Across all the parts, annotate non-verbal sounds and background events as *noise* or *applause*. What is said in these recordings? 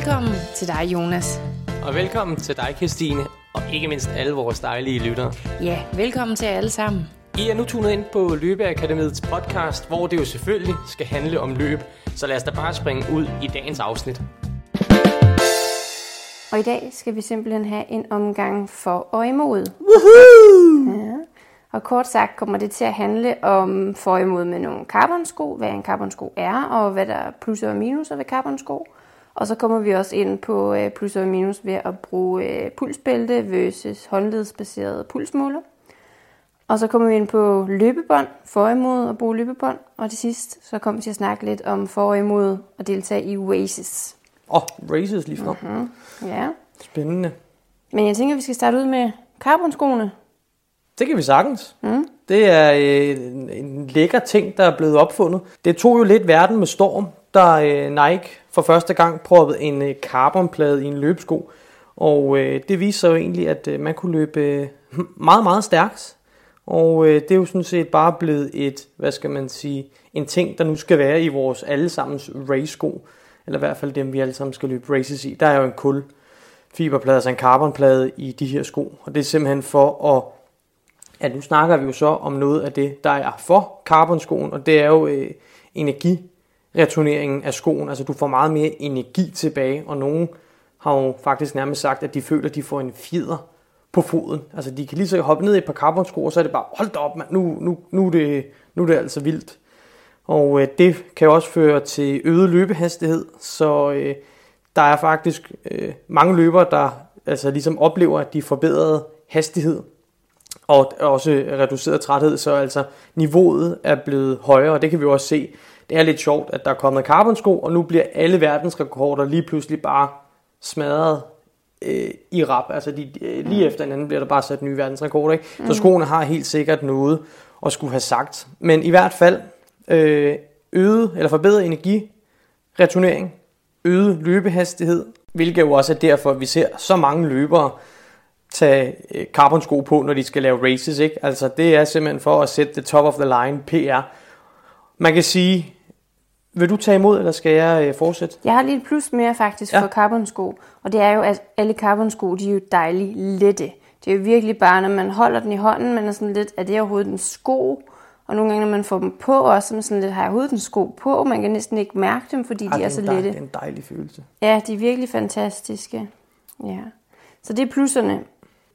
Velkommen til dig, Jonas. Og velkommen til dig, Christine, og ikke mindst alle vores dejlige lyttere. Ja, velkommen til jer alle sammen. I er nu tunet ind på Løbeakademiets podcast, hvor det jo selvfølgelig skal handle om løb. Så lad os da bare springe ud i dagens afsnit. Og i dag skal vi simpelthen have en omgang for øjemod. Ja. Og kort sagt kommer det til at handle om forimod med nogle carbonsko, hvad en carbonsko er, og hvad der er plus og minus ved carbonsko. Og så kommer vi også ind på øh, plus og minus ved at bruge øh, pulsbælte versus håndledsbaseret pulsmåler. Og så kommer vi ind på løbebånd, for imod at bruge løbebånd. Og til sidst, så kommer vi til at snakke lidt om for imod at deltage i races. Åh, oh, races lige frem. Mm-hmm. Ja. Spændende. Men jeg tænker, vi skal starte ud med carbonskoene. Det kan vi sagtens. Mm. Det er øh, en, en lækker ting, der er blevet opfundet. Det tog jo lidt verden med storm, da øh, Nike for første gang prøvede en øh, carbonplade i en løbesko. Og øh, det viser jo egentlig, at øh, man kunne løbe øh, meget, meget stærkt. Og øh, det er jo sådan set bare blevet et, hvad skal man sige, en ting, der nu skal være i vores allesammens race-sko. Eller i hvert fald dem, vi alle sammen skal løbe races i. Der er jo en kul fiberplade, altså en carbonplade i de her sko. Og det er simpelthen for at ja, nu snakker vi jo så om noget af det, der er for carbonskoen, og det er jo øh, returneringen af skoen. Altså du får meget mere energi tilbage, og nogen har jo faktisk nærmest sagt, at de føler, at de får en fjeder på foden. Altså de kan lige så hoppe ned i et par carbonsko, og så er det bare, hold da op, mand, Nu, nu, nu, er det, nu er det altså vildt. Og øh, det kan også føre til øget løbehastighed, så øh, der er faktisk øh, mange løbere, der altså ligesom oplever, at de forbedrede hastighed og også reduceret træthed, så altså niveauet er blevet højere, og det kan vi også se. Det er lidt sjovt, at der er kommet carbonsko, og nu bliver alle verdensrekorder lige pludselig bare smadret øh, i rap. Altså de, øh, lige efter hinanden bliver der bare sat nye verdensrekorder. Ikke? Mm. Så skoene har helt sikkert noget at skulle have sagt. Men i hvert fald øh, øget eller forbedret energireturnering, øget løbehastighed, hvilket jo også er derfor, at vi ser så mange løbere, tage øh, carbonsko på, når de skal lave races. Ikke? Altså, det er simpelthen for at sætte det top of the line PR. Man kan sige, vil du tage imod, eller skal jeg øh, fortsætte? Jeg har lige et plus mere faktisk ja. for carbonsko, og det er jo, at alle carbonsko, de er jo dejligt lette. Det er jo virkelig bare, når man holder den i hånden, man er sådan lidt, er det overhovedet en sko? Og nogle gange, når man får dem på, også så sådan lidt, har jeg overhovedet en sko på? Man kan næsten ikke mærke dem, fordi Ej, de er, er så lette. Det er en dejlig følelse. Ja, de er virkelig fantastiske. Ja. Så det er plusserne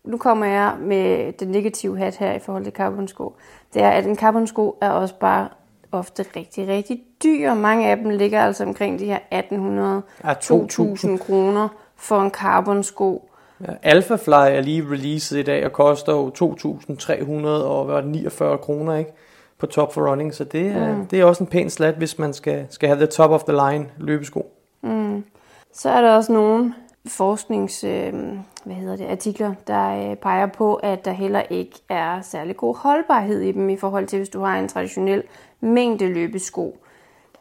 nu kommer jeg med den negative hat her i forhold til carbonsko. Det er, at en carbonsko er også bare ofte rigtig, rigtig dyr. Mange af dem ligger altså omkring de her 1800 ja, 2000 kroner for en carbonsko. Ja, Alphafly er lige releaset i dag og koster jo 2.349 kroner ikke? på Top for Running, så det er, mm. det er også en pæn slat, hvis man skal, skal have the top of the line løbesko. Mm. Så er der også nogen, forsknings øh, hvad hedder det, artikler, der øh, peger på, at der heller ikke er særlig god holdbarhed i dem i forhold til, hvis du har en traditionel mængde løbesko.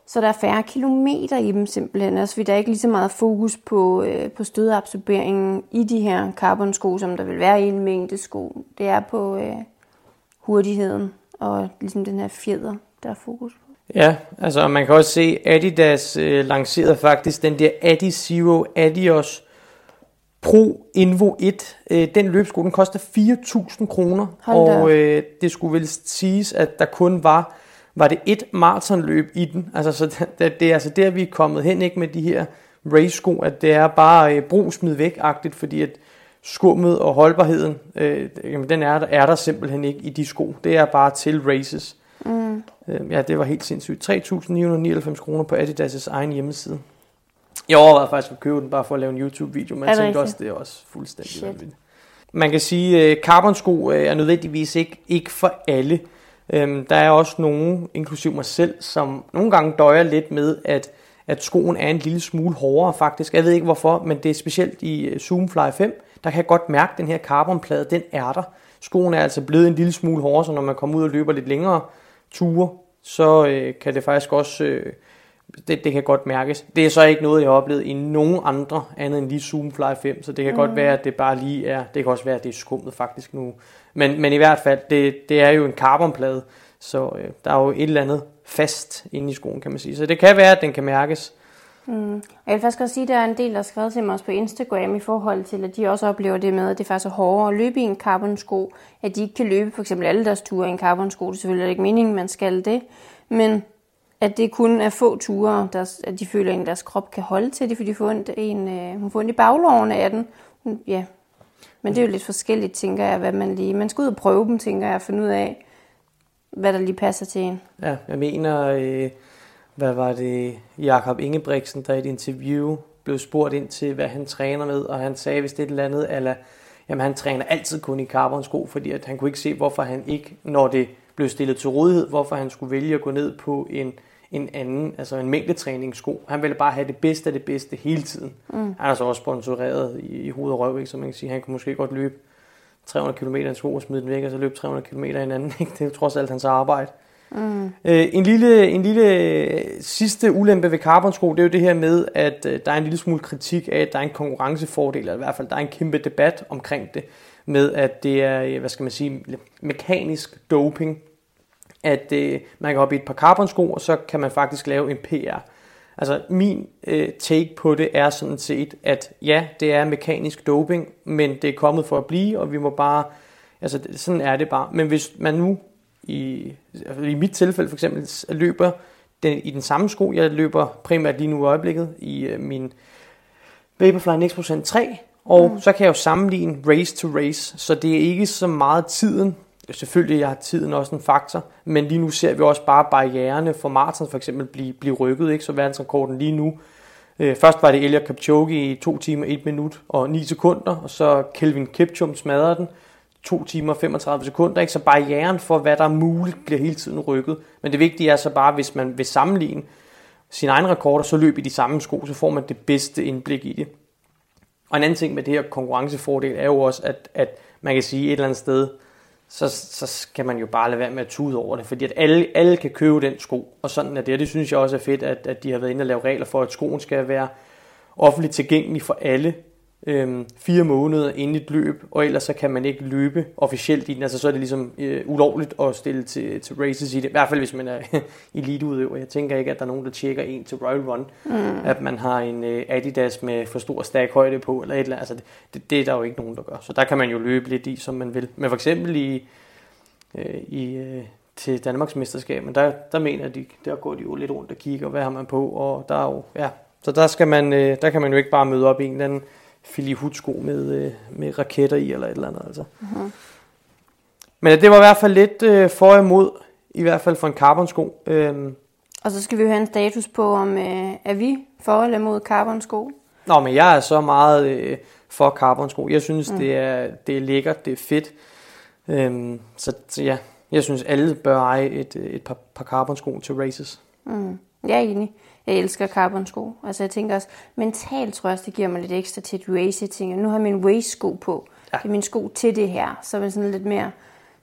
Så der er færre kilometer i dem simpelthen, altså fordi der er ikke lige så meget fokus på, øh, på stødabsorberingen i de her carbonsko, som der vil være i en mængde sko. Det er på øh, hurtigheden og ligesom den her fjeder, der er fokus på. Ja, altså man kan også se, Adidas øh, lancerede faktisk den der Adi Zero Adios Pro Invo 1. Øh, den løbsko, den koster 4.000 kroner. Og øh, det skulle vel siges, at der kun var, var det et maratonløb i den. Altså, så det, det er altså der, vi er kommet hen ikke med de her race-sko, at det er bare øh, brug smid væk-agtigt, fordi at skummet og holdbarheden, øh, jamen, den er, er der simpelthen ikke i de sko. Det er bare til races. Mm. Øh, ja, det var helt sindssygt. 3.999 kroner på Adidas' egen hjemmeside. Jeg overvejede faktisk at købe den bare for at lave en YouTube-video, men jeg tænkte også, det er også fuldstændig vanvittigt. Man kan sige, at øh, carbonsko øh, er nødvendigvis ikke, ikke for alle. Øhm, der er også nogen, inklusiv mig selv, som nogle gange døjer lidt med, at, at skoen er en lille smule hårdere faktisk. Jeg ved ikke hvorfor, men det er specielt i øh, Zoomfly 5, der kan jeg godt mærke, at den her carbonplade, den er der. Skoen er altså blevet en lille smule hårdere, så når man kommer ud og løber lidt længere ture, så øh, kan det faktisk også øh, det, det kan godt mærkes. Det er så ikke noget, jeg har oplevet i nogen andre, andet end lige Zoomfly 5, så det kan mm. godt være, at det bare lige er, det kan også være, at det er skummet faktisk nu. Men, men i hvert fald, det, det er jo en carbonplade, så øh, der er jo et eller andet fast inde i skoen, kan man sige. Så det kan være, at den kan mærkes. Mm. Jeg vil faktisk også sige, at der er en del, der har skrevet til mig også på Instagram i forhold til, at de også oplever det med, at det faktisk er hårdere at løbe i en carbonsko, at de ikke kan løbe for eksempel alle deres ture i en carbonsko. Det er selvfølgelig ikke meningen, man skal det, men at det kun er få ture, der, at de føler, at deres krop kan holde til det, fordi de får ondt, en, øh, hun får ondt i bagloven af den. Ja, men det er jo lidt forskelligt, tænker jeg, hvad man lige... Man skal ud og prøve dem, tænker jeg, og finde ud af, hvad der lige passer til en. Ja, jeg mener, øh, hvad var det, Jakob Ingebrigtsen, der i et interview blev spurgt ind til, hvad han træner med, og han sagde, hvis det er et eller andet, eller, jamen han træner altid kun i carbonsko, fordi at han kunne ikke se, hvorfor han ikke, når det blev stillet til rådighed, hvorfor han skulle vælge at gå ned på en, en anden, altså en mængdetræningssko. Han ville bare have det bedste af det bedste hele tiden. Mm. Han er så også sponsoreret i, i hoved og røv, ikke? så man kan sige, han kunne måske godt løbe 300 km i en sko og smide den væk, og så løbe 300 km i en anden. *laughs* Ikke? Det er trods alt hans arbejde. Mm. Øh, en, lille, en lille sidste ulempe ved carbonsko, det er jo det her med, at øh, der er en lille smule kritik af, at der er en konkurrencefordel, eller i hvert fald der er en kæmpe debat omkring det, med at det er, øh, hvad skal man sige, mekanisk doping, at øh, man kan hoppe i et par carbonsko, og så kan man faktisk lave en PR. Altså min øh, take på det er sådan set, at ja, det er mekanisk doping, men det er kommet for at blive, og vi må bare, altså sådan er det bare. Men hvis man nu, i, altså i mit tilfælde for eksempel, løber den, i den samme sko, jeg løber primært lige nu i øjeblikket, i øh, min Vaporfly Next 3, og mm. så kan jeg jo sammenligne race to race, så det er ikke så meget tiden, Selvfølgelig er tiden også en faktor, men lige nu ser vi også bare barriererne for maraton for eksempel blive, blive rykket, ikke? så verdensrekorden lige nu. Øh, først var det Elia Kipchoge i 2 timer, 1 minut og 9 sekunder, og så Kelvin Kipchum smadrede den 2 timer 35 sekunder, ikke? så barrieren for hvad der er muligt bliver hele tiden rykket. Men det vigtige er så bare, hvis man vil sammenligne sine egne rekorder, så løb i de samme sko, så får man det bedste indblik i det. Og en anden ting med det her konkurrencefordel er jo også, at, at man kan sige et eller andet sted, så, så skal man jo bare lade være med at tude over det, fordi at alle, alle kan købe den sko, og sådan er det, og det synes jeg også er fedt, at, at de har været inde og lave regler for, at skoen skal være offentligt tilgængelig for alle øhm, fire måneder inden et løb, og ellers så kan man ikke løbe officielt i den, altså så er det ligesom øh, ulovligt at stille til, til races i det, i hvert fald hvis man er *laughs* eliteudøver. Jeg tænker ikke, at der er nogen, der tjekker en til Royal Run, mm. at man har en øh, Adidas med for stor stærk højde på, eller et eller andet, altså det, det, det er der jo ikke nogen, der gør. Så der kan man jo løbe lidt i, som man vil. Men for eksempel i, øh, i øh, til Danmarks mesterskab, men der, der mener de, der går de jo lidt rundt og kigger, hvad har man på, og der er jo, ja, så der, skal man, øh, der kan man jo ikke bare møde op i en eller anden filihutsko med, øh, med raketter i eller et eller andet. Altså. Uh-huh. Men det var i hvert fald lidt øh, for og imod, i hvert fald for en carbonsko. Øhm. Og så skal vi jo have en status på, om øh, er vi for eller imod carbonsko? Nå, men jeg er så meget øh, for carbonsko. Jeg synes, mm. det, er, det er lækkert, det er fedt. Øhm, så, så ja, jeg synes, alle bør eje et, et par, par carbonsko til races. Mm. Jeg er enig. Jeg elsker carbon-sko. Altså jeg tænker også, mentalt tror jeg også, det giver mig lidt ekstra til et race. Jeg tænker, nu har jeg min race-sko på. Ja. Det er min sko til det her. Så er sådan lidt mere...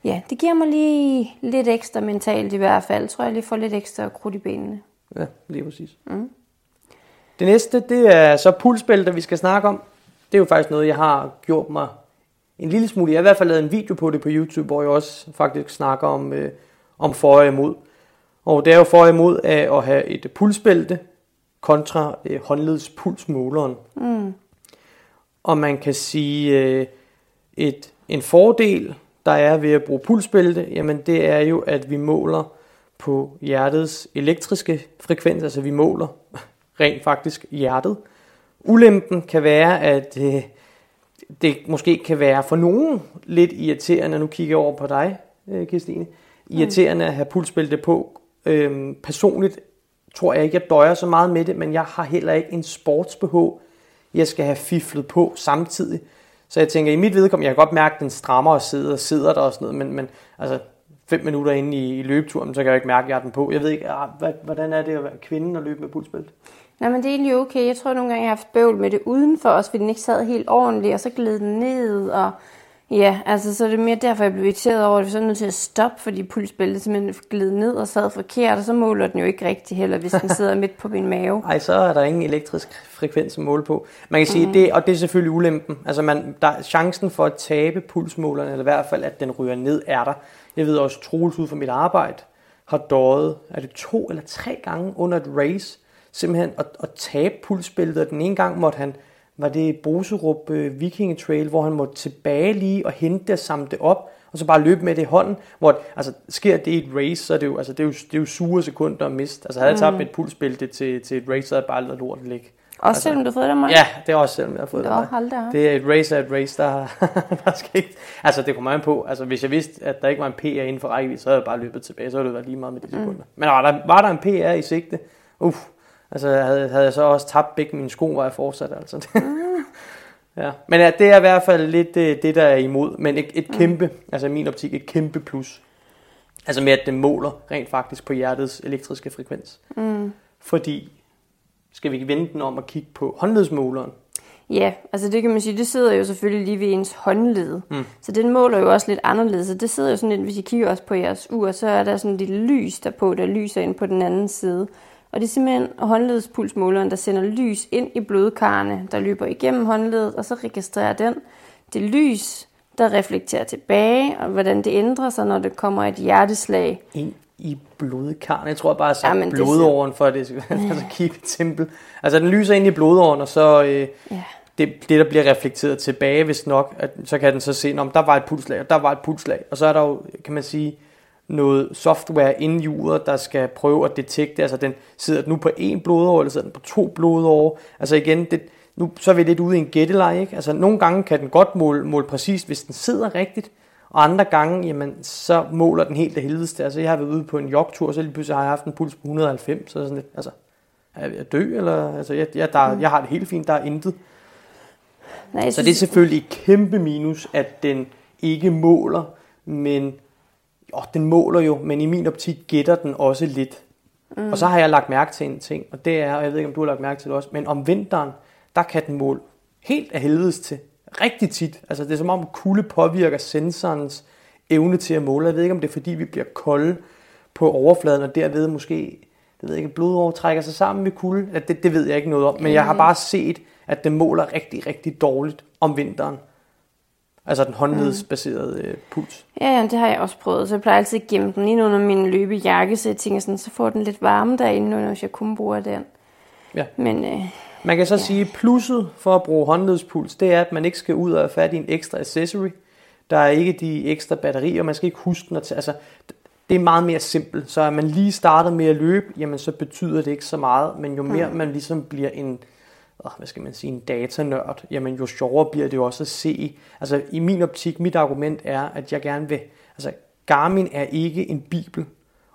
Ja, det giver mig lige lidt ekstra mentalt i hvert fald. Tror, jeg lige får lidt ekstra krudt i benene. Ja, lige præcis. Mm. Det næste, det er så pulsbælter, vi skal snakke om. Det er jo faktisk noget, jeg har gjort mig en lille smule. Jeg har i hvert fald lavet en video på det på YouTube, hvor jeg også faktisk snakker om, øh, om for og imod. Og det er jo for imod af at have et pulsbælte kontra øh, håndledspulsmåleren. Mm. Og man kan sige, øh, et, en fordel, der er ved at bruge pulsbælte, jamen det er jo, at vi måler på hjertets elektriske frekvens, altså vi måler *laughs* rent faktisk hjertet. Ulempen kan være, at øh, det måske kan være for nogen lidt irriterende, nu kigger jeg over på dig, øh, Kirstine, irriterende at have pulsbælte på, Øhm, personligt tror jeg ikke, jeg døjer så meget med det, men jeg har heller ikke en sports-BH, jeg skal have fiflet på samtidig. Så jeg tænker, i mit vedkommende, jeg kan godt mærke, at den strammer og sidder, og sidder der og sådan noget, men, men altså, fem minutter inde i, i løbeturen, så kan jeg ikke mærke, at jeg har den på. Jeg ved ikke, ah, hvad, hvordan er det at være kvinde og løbe med pulsbælte? Nej, men det er egentlig okay. Jeg tror nogle gange, jeg har haft bøvl med det udenfor os, fordi den ikke sad helt ordentligt, og så gled den ned, og Ja, altså så er det mere derfor, jeg blev irriteret over, at vi så er nødt til at stoppe, fordi pulsbæltet simpelthen gled ned og sad forkert, og så måler den jo ikke rigtigt heller, hvis den sidder midt på min mave. *laughs* Nej, så er der ingen elektrisk frekvens at måle på. Man kan sige, mm. det, og det er selvfølgelig ulempen. Altså man, der, chancen for at tabe pulsmåleren, eller i hvert fald at den ryger ned, er der. Jeg ved også, Troels ud fra mit arbejde har døjet, er det to eller tre gange under et race, simpelthen at, at tabe pulsbæltet, og den ene gang måtte han, var det Boserup øh, Viking Trail, hvor han måtte tilbage lige og hente det og samle det op, og så bare løbe med det i hånden, hvor altså, sker det i et race, så er det jo, altså, det er jo, det er jo sure sekunder at miste. Altså havde jeg tabt mm. et pulsbælte til, til et race, så havde jeg bare lavet lorten ligge. Også altså, selvom du har fået det mig? Ja, det er også selvom jeg har fået Nå, det hold da. Det er et race af et race, der, *laughs* der skal ikke... Altså det kommer an på, altså hvis jeg vidste, at der ikke var en PR inden for rækkevidde, så havde jeg bare løbet tilbage, så havde det været lige meget med de sekunder. Mm. Men var der, var der en PR i sigte, uff, altså havde, havde jeg så også tabt begge mine sko, var jeg fortsat, altså. Mm. *laughs* ja. Men ja, det er i hvert fald lidt øh, det, der er imod, men et, et kæmpe, altså i min optik, et kæmpe plus. Altså med, at det måler rent faktisk på hjertets elektriske frekvens. Mm. Fordi, skal vi vende den om og kigge på håndledsmåleren, Ja, altså det kan man sige, det sidder jo selvfølgelig lige ved ens håndled. Mm. Så den måler jo også lidt anderledes. Så det sidder jo sådan lidt, hvis I kigger også på jeres ur, så er der sådan lille lys derpå, der lyser ind på den anden side. Og det er simpelthen håndledspulsmåleren, der sender lys ind i blodkarrene, der løber igennem håndledet, og så registrerer den det lys, der reflekterer tilbage, og hvordan det ændrer sig, når det kommer et hjerteslag. ind i blodkarren. Jeg tror bare, at jeg har blodåren, for at det skal altså keep it simple. Altså, den lyser ind i blodåren, og så øh, Ja. det, det, der bliver reflekteret tilbage, hvis nok, at, så kan den så se, om der var et pulslag, og der var et pulslag. Og så er der jo, kan man sige, noget software inde i uret, der skal prøve at detekte, altså den sidder nu på en blodår, eller sidder den på to blodår. Altså igen, det, nu, så er vi lidt ude i en gætteleje, ikke? Altså nogle gange kan den godt måle, måle præcist, hvis den sidder rigtigt, og andre gange, jamen, så måler den helt helvedes til. Altså jeg har været ude på en jogtur, så lige pludselig har jeg haft en puls på 190, så det sådan lidt, altså, er jeg ved at dø, eller, altså jeg, jeg, der, jeg har det helt fint, der er intet. Nej, Så det er selvfølgelig et kæmpe minus, at den ikke måler, men jo, den måler jo, men i min optik gætter den også lidt. Mm. Og så har jeg lagt mærke til en ting, og det er, og jeg ved ikke, om du har lagt mærke til det også, men om vinteren, der kan den måle helt af helvedes til. Rigtig tit. Altså det er som om kulde påvirker sensorens evne til at måle. Jeg ved ikke, om det er fordi, vi bliver kolde på overfladen, og derved måske, det ved jeg ikke, blodår trækker sig sammen med kulde. Det, det ved jeg ikke noget om, men jeg har bare set, at den måler rigtig, rigtig dårligt om vinteren. Altså den håndledsbaserede øh, puls. Ja, ja, det har jeg også prøvet. Så jeg plejer altid at gemme den ind under min løbejakke, så jeg tænker sådan, så får den lidt varme derinde, når jeg kun bruger den. Ja. Men øh, Man kan så ja. sige, plusset for at bruge håndledspuls, det er, at man ikke skal ud og have fat i en ekstra accessory. Der er ikke de ekstra batterier, man skal ikke huske den. At altså, det er meget mere simpelt. Så er man lige startet med at løbe, jamen så betyder det ikke så meget. Men jo mere mm. man ligesom bliver en, åh, hvad skal man sige, en datanørd, jamen jo sjovere bliver det jo også at se. Altså i min optik, mit argument er, at jeg gerne vil, altså Garmin er ikke en bibel,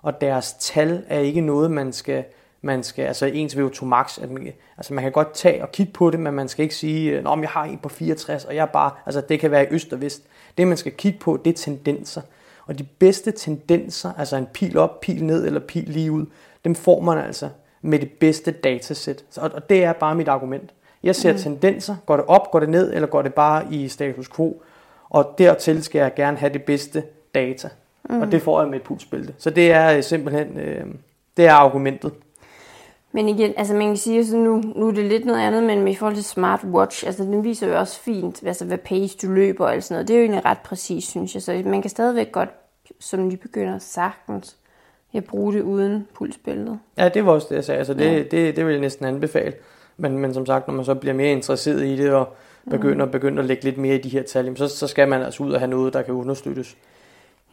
og deres tal er ikke noget, man skal, man skal altså ens VO2 max, at man, altså man kan godt tage og kigge på det, men man skal ikke sige, øh, Nå, jeg har en på 64, og jeg er bare, altså det kan være i øst og vest. Det man skal kigge på, det er tendenser. Og de bedste tendenser, altså en pil op, pil ned eller pil lige ud, dem får man altså med det bedste datasæt. Så- Og og det er bare mit argument. Jeg ser mm. tendenser, går det op, går det ned, eller går det bare i status quo. Og dertil skal jeg gerne have det bedste data. Mm. Og det får jeg med et pulsbælte. Så det er øh, simpelthen, øh, det er argumentet. Men igen, altså man kan sige, så nu, nu er det lidt noget andet, men i forhold til smartwatch, altså den viser jo også fint, altså hvad pace du løber og sådan noget. Det er jo egentlig ret præcis, synes jeg. Så man kan stadigvæk godt som nybegynder sagtens jeg bruge det uden pulsbæltet. Ja, det var også det, jeg sagde. Altså, det, Ja. det, det vil jeg næsten anbefale. Men, men som sagt, når man så bliver mere interesseret i det, og begynder, mm. begynder at lægge lidt mere i de her tal, jamen, så, så skal man altså ud og have noget, der kan understøttes.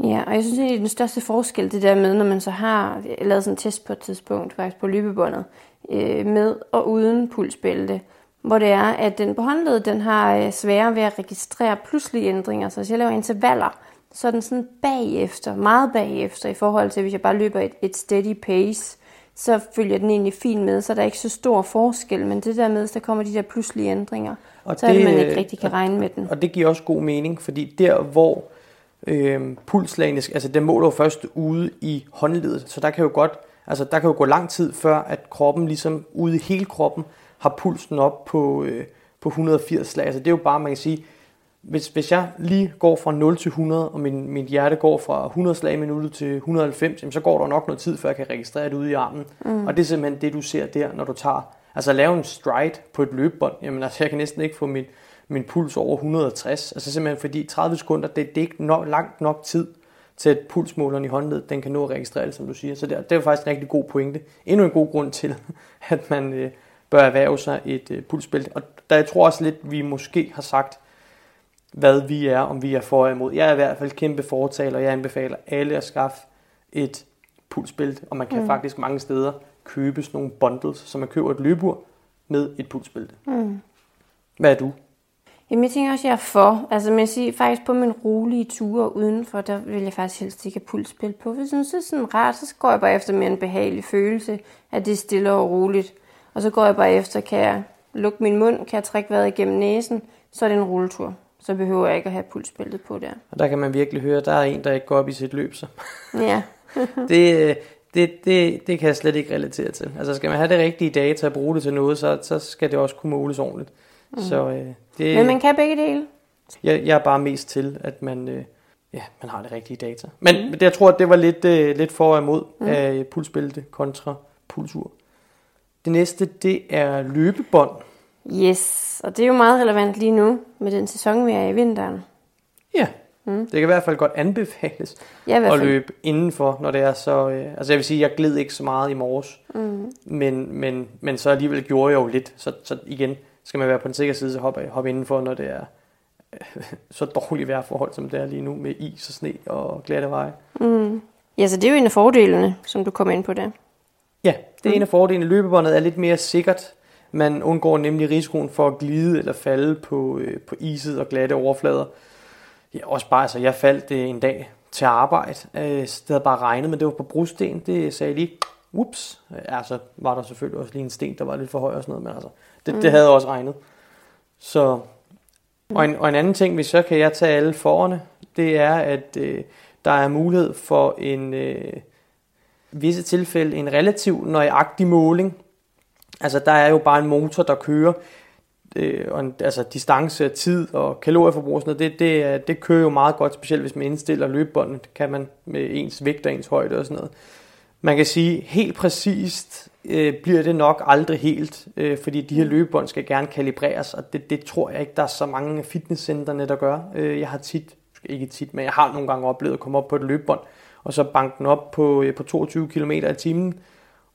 Ja, og jeg synes egentlig, den største forskel, det der med, når man så har lavet sådan en test på et tidspunkt, faktisk på løbebåndet, øh, med og uden pulsbælte, hvor det er, at den på håndledet, den har øh, sværere ved at registrere pludselige ændringer. Så hvis jeg laver intervaller, så den sådan bagefter, meget bagefter i forhold til, hvis jeg bare løber et, et steady pace, så følger den egentlig fint med, så der er ikke så stor forskel. Men det der med, at der kommer de der pludselige ændringer, Og så det, det, man ikke øh, rigtig kan regne med den. Og det giver også god mening, fordi der hvor øh, pulslagene, altså den måler jo først ude i håndledet, så der kan jo godt, altså der kan jo gå lang tid før, at kroppen ligesom ude i hele kroppen har pulsen op på, øh, på 180 slag. Altså det er jo bare, man kan sige, hvis, hvis jeg lige går fra 0 til 100, og min, mit hjerte går fra 100 slag i minuttet til 190, jamen så går der nok noget tid, før jeg kan registrere det ude i armen. Mm. Og det er simpelthen det, du ser der, når du tager, altså at lave en stride på et løbebånd, jamen altså jeg kan næsten ikke få min, min puls over 160, altså simpelthen fordi 30 sekunder, det, det er ikke nok, langt nok tid til at pulsmåleren i håndledet, den kan nå at registrere det, som du siger. Så det, det er faktisk en rigtig god pointe. Endnu en god grund til, *laughs* at man øh, bør erhverve sig et øh, pulsbælte. Og der jeg tror også lidt, vi måske har sagt, hvad vi er, om vi er for og imod. Jeg er i hvert fald kæmpe fortaler, og jeg anbefaler alle at skaffe et pulsbælte, og man kan mm. faktisk mange steder købe sådan nogle bundles, så man køber et løbur med et pulsbælte. Mm. Hvad er du? Jamen, jeg tænker også, at jeg er for. Altså, man siger faktisk på min rolige ture udenfor, der vil jeg faktisk helst ikke have pulsbælte på. Hvis jeg synes, det er sådan rart, så går jeg bare efter mere en behagelig følelse, at det er stille og roligt. Og så går jeg bare efter, kan jeg lukke min mund, kan jeg trække vejret igennem næsen, så er det en rulletur. Så behøver jeg ikke at have pulsbæltet på der. Og der kan man virkelig høre, at der er en, der ikke går op i sit løb. Så. Ja. *laughs* *laughs* det, det, det, det kan jeg slet ikke relatere til. Altså skal man have det rigtige data og bruge det til noget, så, så skal det også kunne måles ordentligt. Mm. Så, øh, det, Men man kan begge dele. Jeg, jeg er bare mest til, at man, øh, ja, man har det rigtige data. Men mm. jeg tror, at det var lidt, øh, lidt for og imod mm. af pulsbælte kontra pulsur. Det næste, det er løbebånd. Yes, og det er jo meget relevant lige nu med den sæson, vi er i vinteren. Ja, mm. det kan i hvert fald godt anbefales ja, at løbe indenfor, når det er så... Øh, altså jeg vil sige, jeg gled ikke så meget i morges, mm. men, men, men så alligevel gjorde jeg jo lidt. Så, så igen, skal man være på den sikre side, så hoppe, hoppe indenfor, når det er øh, *laughs* så dårligt vejrforhold, som det er lige nu, med is og sne og glatte veje. Mm. Ja, så det er jo en af fordelene, som du kommer ind på der. Ja, det er mm. en af fordelene. Løbebåndet er lidt mere sikkert. Man undgår nemlig risikoen for at glide eller falde på, øh, på iset og glatte overflader. Ja, også bare, altså jeg faldt øh, en dag til arbejde. Øh, det havde bare regnet, men det var på brosten. Det sagde lige, ups. Altså var der selvfølgelig også lige en sten, der var lidt for høj og sådan noget, men altså, det, mm. det havde også regnet. Så, og, en, og en anden ting, hvis så kan jeg tage alle forerne, det er, at øh, der er mulighed for en øh, visse tilfælde en relativ nøjagtig måling. Altså der er jo bare en motor, der kører, øh, og en, altså distance, tid og kalorieforbrug og sådan noget, det, det, det kører jo meget godt, specielt hvis man indstiller løbebåndet, kan man med ens vægt og ens højde og sådan noget. Man kan sige, helt præcist øh, bliver det nok aldrig helt, øh, fordi de her løbebånd skal gerne kalibreres, og det, det tror jeg ikke, der er så mange af der gør. Øh, jeg har tit, ikke tit, men jeg har nogle gange oplevet at komme op på et løbebånd, og så banke den op på, øh, på 22 km i timen,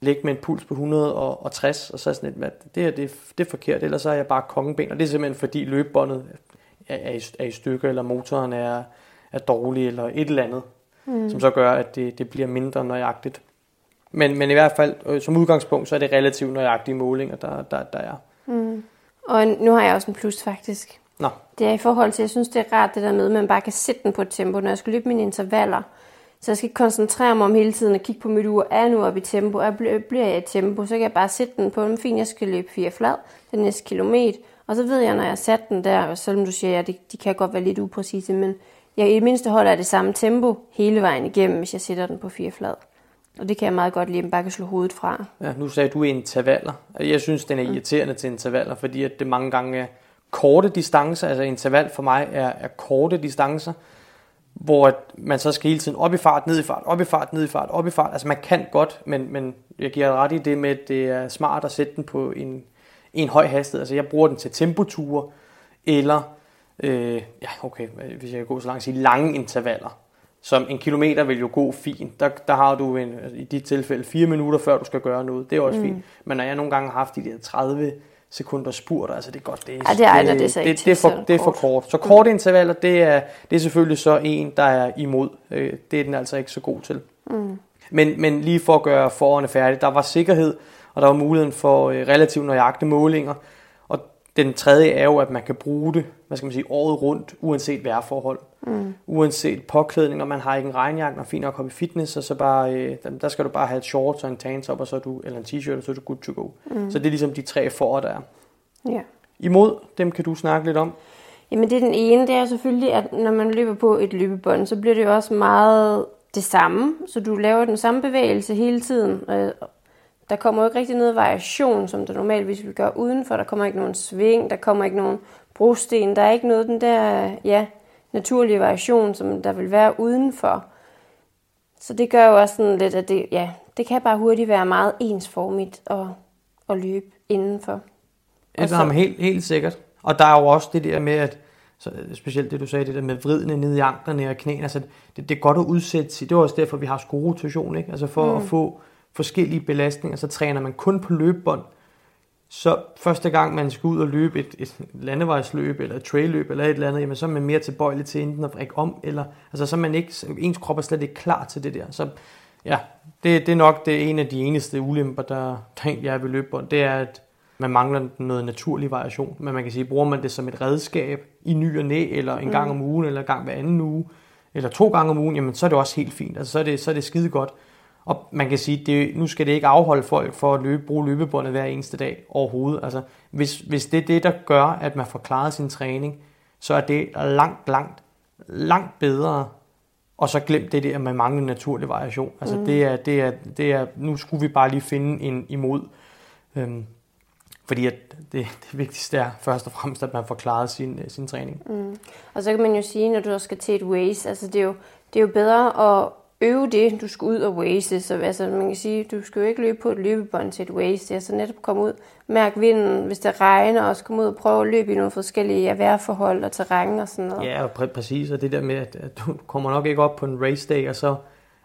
ligge med en puls på 160, og så er sådan lidt, at det her det, det er forkert, ellers så er jeg bare kongeben, og det er simpelthen fordi løbebåndet er, er, i, er i stykker, eller motoren er, er dårlig, eller et eller andet, mm. som så gør, at det, det bliver mindre nøjagtigt. Men, men i hvert fald, øh, som udgangspunkt, så er det relativt nøjagtige målinger, der, der, der er. Mm. Og nu har jeg også en plus faktisk. Nå. Det er i forhold til, jeg synes, det er rart det der med, at man bare kan sætte den på et tempo. Når jeg skal løbe mine intervaller, så jeg skal koncentrere mig om hele tiden at kigge på mit ur. Er jeg nu oppe i tempo? Er, bliver jeg i tempo? Så kan jeg bare sætte den på en fin, jeg skal løbe fire flad den næste kilometer. Og så ved jeg, når jeg har sat den der, og selvom du siger, at de, de kan godt være lidt upræcise, men jeg i det mindste holder det samme tempo hele vejen igennem, hvis jeg sætter den på fire flad. Og det kan jeg meget godt lide, at man bare kan slå hovedet fra. Ja, nu sagde du intervaller. Jeg synes, den er mm. irriterende mm. til intervaller, fordi at det mange gange er korte distancer. Altså interval for mig er, er korte distancer, hvor man så skal hele tiden op i fart, ned i fart, op i fart, ned i fart, op i fart. Altså man kan godt, men, men jeg giver ret i det med, at det er smart at sætte den på en, en høj hastighed. Altså jeg bruger den til tempoture, eller, øh, ja okay, hvis jeg kan gå så langt, sige lange intervaller som en kilometer vil jo gå fint. Der, der har du en, i dit tilfælde fire minutter, før du skal gøre noget. Det er også mm. fint. Men når jeg nogle gange har haft de der 30 sekunder spurter, altså det er godt, det er, ja, det, er, det, det, det, det, det, er for, det er for kort. Så korte intervaller, det er, det er selvfølgelig så en, der er imod. Øh, det er den altså ikke så god til. Mm. Men, men lige for at gøre forårene færdige, der var sikkerhed, og der var muligheden for øh, relativt nøjagtige målinger. Den tredje er jo, at man kan bruge det, hvad skal man sige, året rundt, uanset vejrforhold. Mm. Uanset påklædning, når man har ikke en regnjakke, og fint nok i fitness, og så bare, øh, der skal du bare have et shorts og en tanktop, og så du, eller en t-shirt, og så er du good to go. Mm. Så det er ligesom de tre for, der er. Ja. Imod, dem kan du snakke lidt om. Jamen det er den ene, det er selvfølgelig, at når man løber på et løbebånd, så bliver det jo også meget det samme. Så du laver den samme bevægelse hele tiden. Der kommer jo ikke rigtig noget variation, som der normalt hvis vi gør udenfor. Der kommer ikke nogen sving, der kommer ikke nogen brosten. Der er ikke noget den der, ja, naturlige variation, som der vil være udenfor. Så det gør jo også sådan lidt, at det, ja, det kan bare hurtigt være meget ensformigt at, at løbe indenfor. Det er helt, helt sikkert. Og der er jo også det der med, at så specielt det, du sagde, det der med vridende ned i anklerne og knæene, altså det, det er godt at udsætte sig. Det er også derfor, vi har skorotation, ikke? Altså for mm. at få forskellige belastninger, så træner man kun på løbebånd. Så første gang, man skal ud og løbe et, et landevejsløb eller et trailløb eller et eller andet, jamen, så er man mere tilbøjelig til enten at brække om, eller altså, så er man ikke, ens krop er slet ikke klar til det der. Så ja, det, det er nok det en af de eneste ulemper, der, der egentlig er ved løbebånd, det er, at man mangler noget naturlig variation. Men man kan sige, bruger man det som et redskab i ny og næ, eller en gang om ugen, eller en gang hver anden uge, eller to gange om ugen, jamen så er det også helt fint. Altså så er det, så er det skide godt. Og man kan sige, det, nu skal det ikke afholde folk for at løbe, bruge løbebåndet hver eneste dag overhovedet. Altså, hvis, hvis det er det, der gør, at man får klaret sin træning, så er det langt, langt, langt bedre. Og så glem det der med mange naturlig variation. Altså, mm. det, er, det, er, det er, nu skulle vi bare lige finde en imod. Øhm, fordi at det, *laughs* det vigtigste er først og fremmest, at man får klaret sin, sin træning. Mm. Og så kan man jo sige, når du skal til et race, altså det er jo, det er jo bedre at øve det, du skal ud og race. Så altså, man kan sige, du skal jo ikke løbe på et løbebånd til et race. Det er så netop komme ud, mærk vinden, hvis det regner, og så komme ud og prøve at løbe i nogle forskellige vejrforhold og terræn og sådan noget. Ja, og pr- præcis. Og det der med, at du kommer nok ikke op på en race day, og så,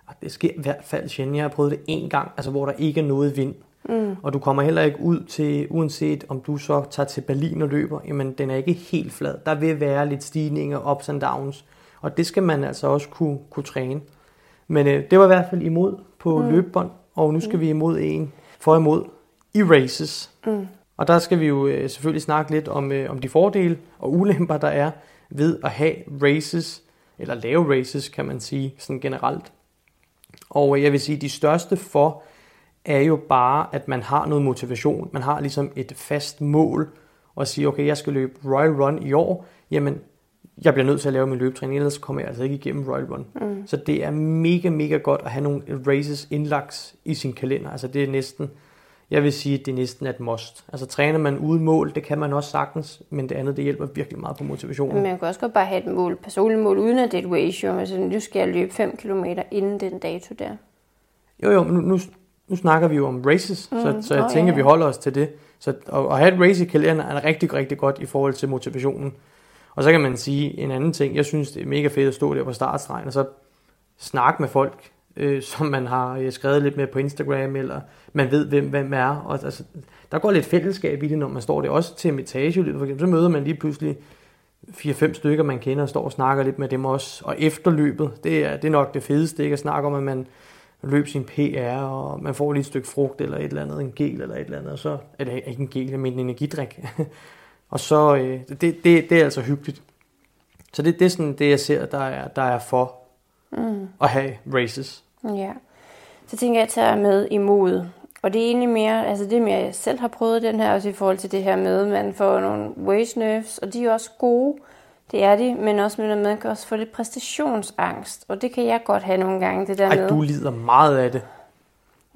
og det sker i hvert fald sjældent. Jeg har prøvet det en gang, altså hvor der ikke er noget vind. Mm. Og du kommer heller ikke ud til, uanset om du så tager til Berlin og løber, jamen den er ikke helt flad. Der vil være lidt stigninger, ups and downs. Og det skal man altså også kunne, kunne træne. Men øh, det var i hvert fald imod på mm. løbebånd, og nu skal mm. vi imod en for imod i races. Mm. Og der skal vi jo øh, selvfølgelig snakke lidt om, øh, om de fordele og ulemper, der er ved at have races, eller lave races, kan man sige, sådan generelt. Og øh, jeg vil sige, de største for er jo bare, at man har noget motivation. Man har ligesom et fast mål, og sige, okay, jeg skal løbe Royal Run i år. Jamen, jeg bliver nødt til at lave min løbetræning, ellers kommer jeg altså ikke igennem Royal Run. Mm. Så det er mega, mega godt at have nogle races indlagt i sin kalender. Altså det er næsten, jeg vil sige, at det er næsten et must. Altså træner man uden mål, det kan man også sagtens, men det andet, det hjælper virkelig meget på motivationen. Men man kan også godt bare have et mål, personligt mål, uden at det er et ratio. Altså nu skal jeg løbe 5 km inden den dato der. Jo, jo, men nu, nu, nu snakker vi jo om races, mm. så, så jeg oh, tænker, ja. vi holder os til det. Så at, at have et race i kalenderen er rigtig, rigtig godt i forhold til motivationen. Og så kan man sige en anden ting. Jeg synes, det er mega fedt at stå der på startstregen og så snakke med folk, øh, *laughs* som man har øh, skrevet lidt med på Instagram, eller man ved, hvem hvem er. Og, altså, der går lidt fællesskab i det, når man står der. Også til metageløbet for eksempel, så møder man lige pludselig 4-5 stykker, man kender, og står og snakker lidt med dem også. Og efterløbet, det er, det er nok det fedeste, ikke? at snakke om, at man løb sin PR, og man får lige et stykke frugt, eller et eller andet, en gel, eller et eller andet, og så er det ikke en gel, men en energidrik. *laughs* Og så, øh, det, det, det er altså hyggeligt. Så det, det er sådan det, jeg ser, der er, der er for mm. at have races. Ja. Så tænker jeg, at jeg tager med imod. Og det er egentlig mere, altså det er mere, jeg selv har prøvet den her, også i forhold til det her med, man får nogle waist nerves, og de er også gode. Det er de, men også med, at man kan også få lidt præstationsangst. Og det kan jeg godt have nogle gange, det der Ej, med. du lider meget af det.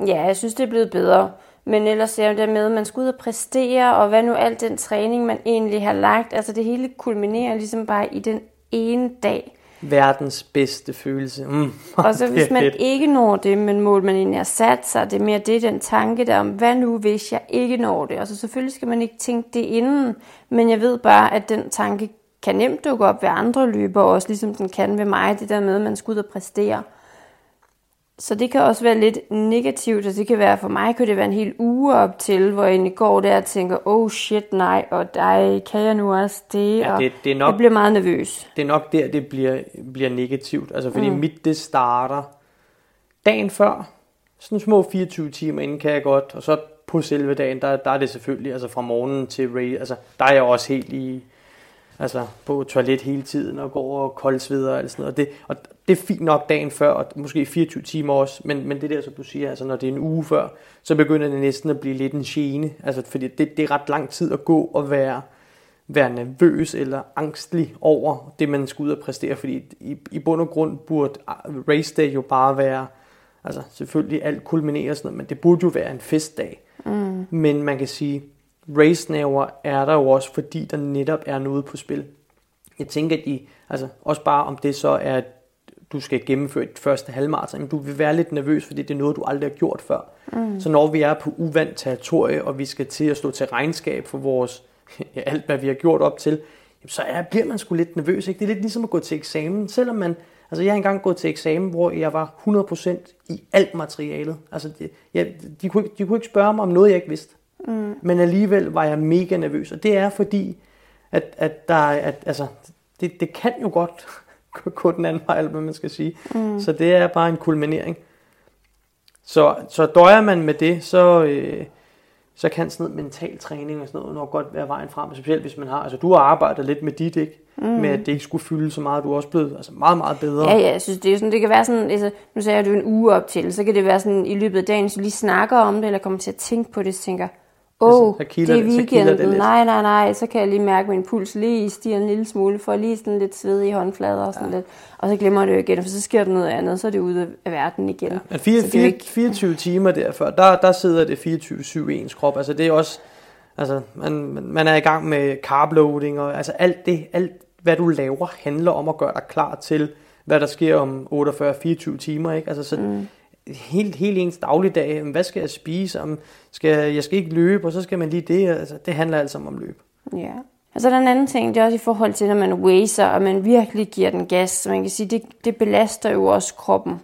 Ja, jeg synes, det er blevet bedre. Men ellers er det med, at man skal ud og præstere, og hvad nu al den træning, man egentlig har lagt. Altså det hele kulminerer ligesom bare i den ene dag. Verdens bedste følelse. Mm. *laughs* og så hvis man ikke når det, men mål man egentlig har sat sig, det er mere det, den tanke der om, hvad nu hvis jeg ikke når det? Og så selvfølgelig skal man ikke tænke det inden, men jeg ved bare, at den tanke kan nemt dukke op ved andre løber, også ligesom den kan ved mig, det der med, at man skal ud og præstere. Så det kan også være lidt negativt, og det kan være, for mig kan det være en hel uge op til, hvor jeg egentlig går der og tænker, oh shit, nej, og dig, kan jeg nu også det? Ja, det, det er nok, jeg bliver meget nervøs. Det er nok der, det bliver, bliver negativt. Altså, fordi mm. mit, det starter dagen før, sådan små 24 timer inden kan jeg godt, og så på selve dagen, der, der er det selvfølgelig, altså fra morgenen til race, altså der er jeg også helt i, altså på toilet hele tiden og går og koldsveder og alt sådan noget. Og det, og det er fint nok dagen før, og måske 24 timer også, men, men det der, som du siger, altså når det er en uge før, så begynder det næsten at blive lidt en gene, altså fordi det, det er ret lang tid at gå og være, være nervøs eller angstlig over det, man skal ud og præstere, fordi i, i bund og grund burde race day jo bare være, altså selvfølgelig alt kulminerer sådan noget, men det burde jo være en festdag. Mm. Men man kan sige, race er der jo også, fordi der netop er noget på spil. Jeg tænker, at de, altså også bare om det så er du skal gennemføre et første halvmarathon, men du vil være lidt nervøs, fordi det er noget, du aldrig har gjort før. Mm. Så når vi er på uvandt territorie, og vi skal til at stå til regnskab for vores, *laughs* ja, alt hvad vi har gjort op til, jamen, så er, bliver man sgu lidt nervøs. Ikke? Det er lidt ligesom at gå til eksamen, selvom man, altså jeg har engang gået til eksamen, hvor jeg var 100% i alt materialet. Altså, det, jeg, de, kunne, ikke- de kunne ikke spørge mig om noget, jeg ikke vidste. Mm. Men alligevel var jeg mega nervøs, og det er fordi, at, at der er- at, altså, det, det kan jo godt *laughs* gå den anden vej, eller hvad man skal sige. Mm. Så det er bare en kulminering. Så, så døjer man med det, så, øh, så kan sådan noget mental træning og sådan noget nok godt være vejen frem, specielt hvis man har, altså du har arbejdet lidt med dit, ikke? Mm. Med at det ikke skulle fylde så meget, du er også blevet altså meget, meget bedre. Ja, ja, jeg synes, det, er sådan, det kan være sådan, altså, nu sagde jeg, at er en uge op til, så kan det være sådan, i løbet af dagen, du lige snakker om det, eller kommer til at tænke på det, så tænker, åh, Altså, så kilder det er det- det weekenden, lidt. nej, nej, nej, så kan jeg lige mærke, at min puls lige stiger en lille smule, for lige sådan lidt sved i håndflader og sådan ja. lidt, og så glemmer jeg det igen, for så sker der noget andet, så er det ude af verden igen. Ja. Men fire, det er fire, ikke- 24 timer derfor, der, der sidder det 24-7 i ens krop. Altså det er også, altså man, man- man er i gang med carbloading, og altså alt det, alt hvad du laver, handler om at gøre dig klar til, hvad der sker om 48-24 timer, ikke? Altså så mm helt, helt ens dagligdag, hvad skal jeg spise, om skal jeg, jeg skal ikke løbe, og så skal man lige det, altså det handler altså om løb. Ja. Og så er der en anden ting, det er også i forhold til, når man racer, og man virkelig giver den gas. Så man kan sige, det, det belaster jo også kroppen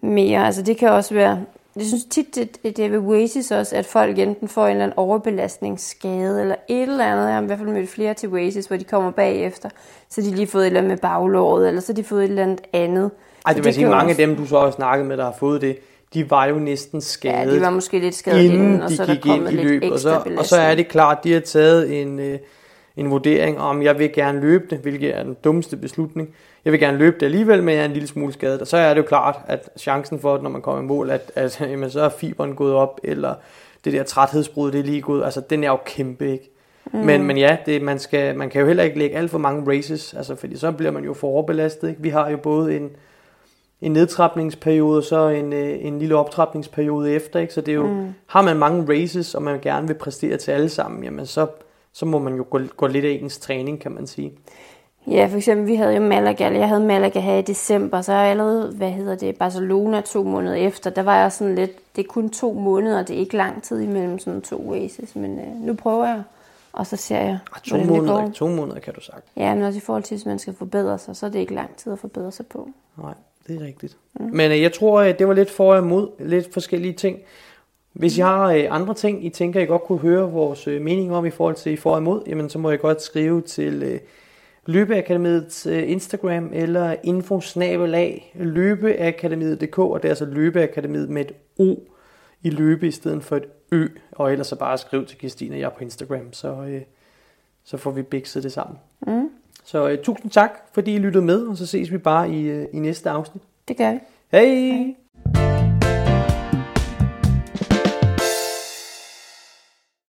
mere. Altså det kan også være, jeg synes tit, det, det er ved races også, at folk enten får en eller anden overbelastningsskade, eller et eller andet. Jeg har i hvert fald mødt flere til races, hvor de kommer bagefter, så de lige fået et eller andet med baglåret, eller så har de fået et eller andet andet. Ej, det vil sige, mange af dem, du så har snakket med, der har fået det, de var jo næsten skadet. Ja, de var måske lidt skadet inden inden, og de så er der gik ind i løb, og så, og så er det klart, de har taget en, øh, en vurdering om, jeg vil gerne løbe det, hvilket er den dummeste beslutning. Jeg vil gerne løbe det alligevel, men jeg er en lille smule skadet. Og så er det jo klart, at chancen for, at når man kommer i mål, at, at *laughs* jamen, så er fiberen gået op, eller det der træthedsbrud, det er lige gået. Altså, den er jo kæmpe, ikke? Mm. Men, men ja, det, man, skal, man kan jo heller ikke lægge alt for mange races, altså, fordi så bliver man jo for overbelastet. Ikke? Vi har jo både en, en nedtrapningsperiode, og så en, øh, en lille optrapningsperiode efter. Ikke? Så det er jo, mm. har man mange races, og man gerne vil præstere til alle sammen, jamen så, så må man jo gå, gå lidt af ens træning, kan man sige. Ja, for eksempel, vi havde jo Malaga, eller jeg havde Malaga her i december, så er jeg allerede, hvad hedder det, Barcelona to måneder efter, der var jeg sådan lidt, det er kun to måneder, det er ikke lang tid imellem sådan to races, men øh, nu prøver jeg, og så ser jeg, Ah, to, hvordan det måneder, går. to måneder kan du sagt. Ja, men også i forhold til, hvis man skal forbedre sig, så er det ikke lang tid at forbedre sig på. Nej, det er rigtigt. Mm. Men øh, jeg tror, øh, det var lidt for og imod, lidt forskellige ting. Hvis I har øh, andre ting, I tænker, I godt kunne høre vores øh, mening om i forhold til I for og imod, jamen så må I godt skrive til øh, Løbeakademiets øh, Instagram eller infosnabelag løbeakademiet.dk, og det er altså Løbeakademiet med et O i løbe i stedet for et Ø, og ellers så bare skriv til Christine og jeg på Instagram, så, øh, så får vi bikset det sammen. Mm, Så øh, tusind tak, fordi I lyttede med, og så ses vi bare i, øh, i næste afsnit. det gør vi. Hej! Hej.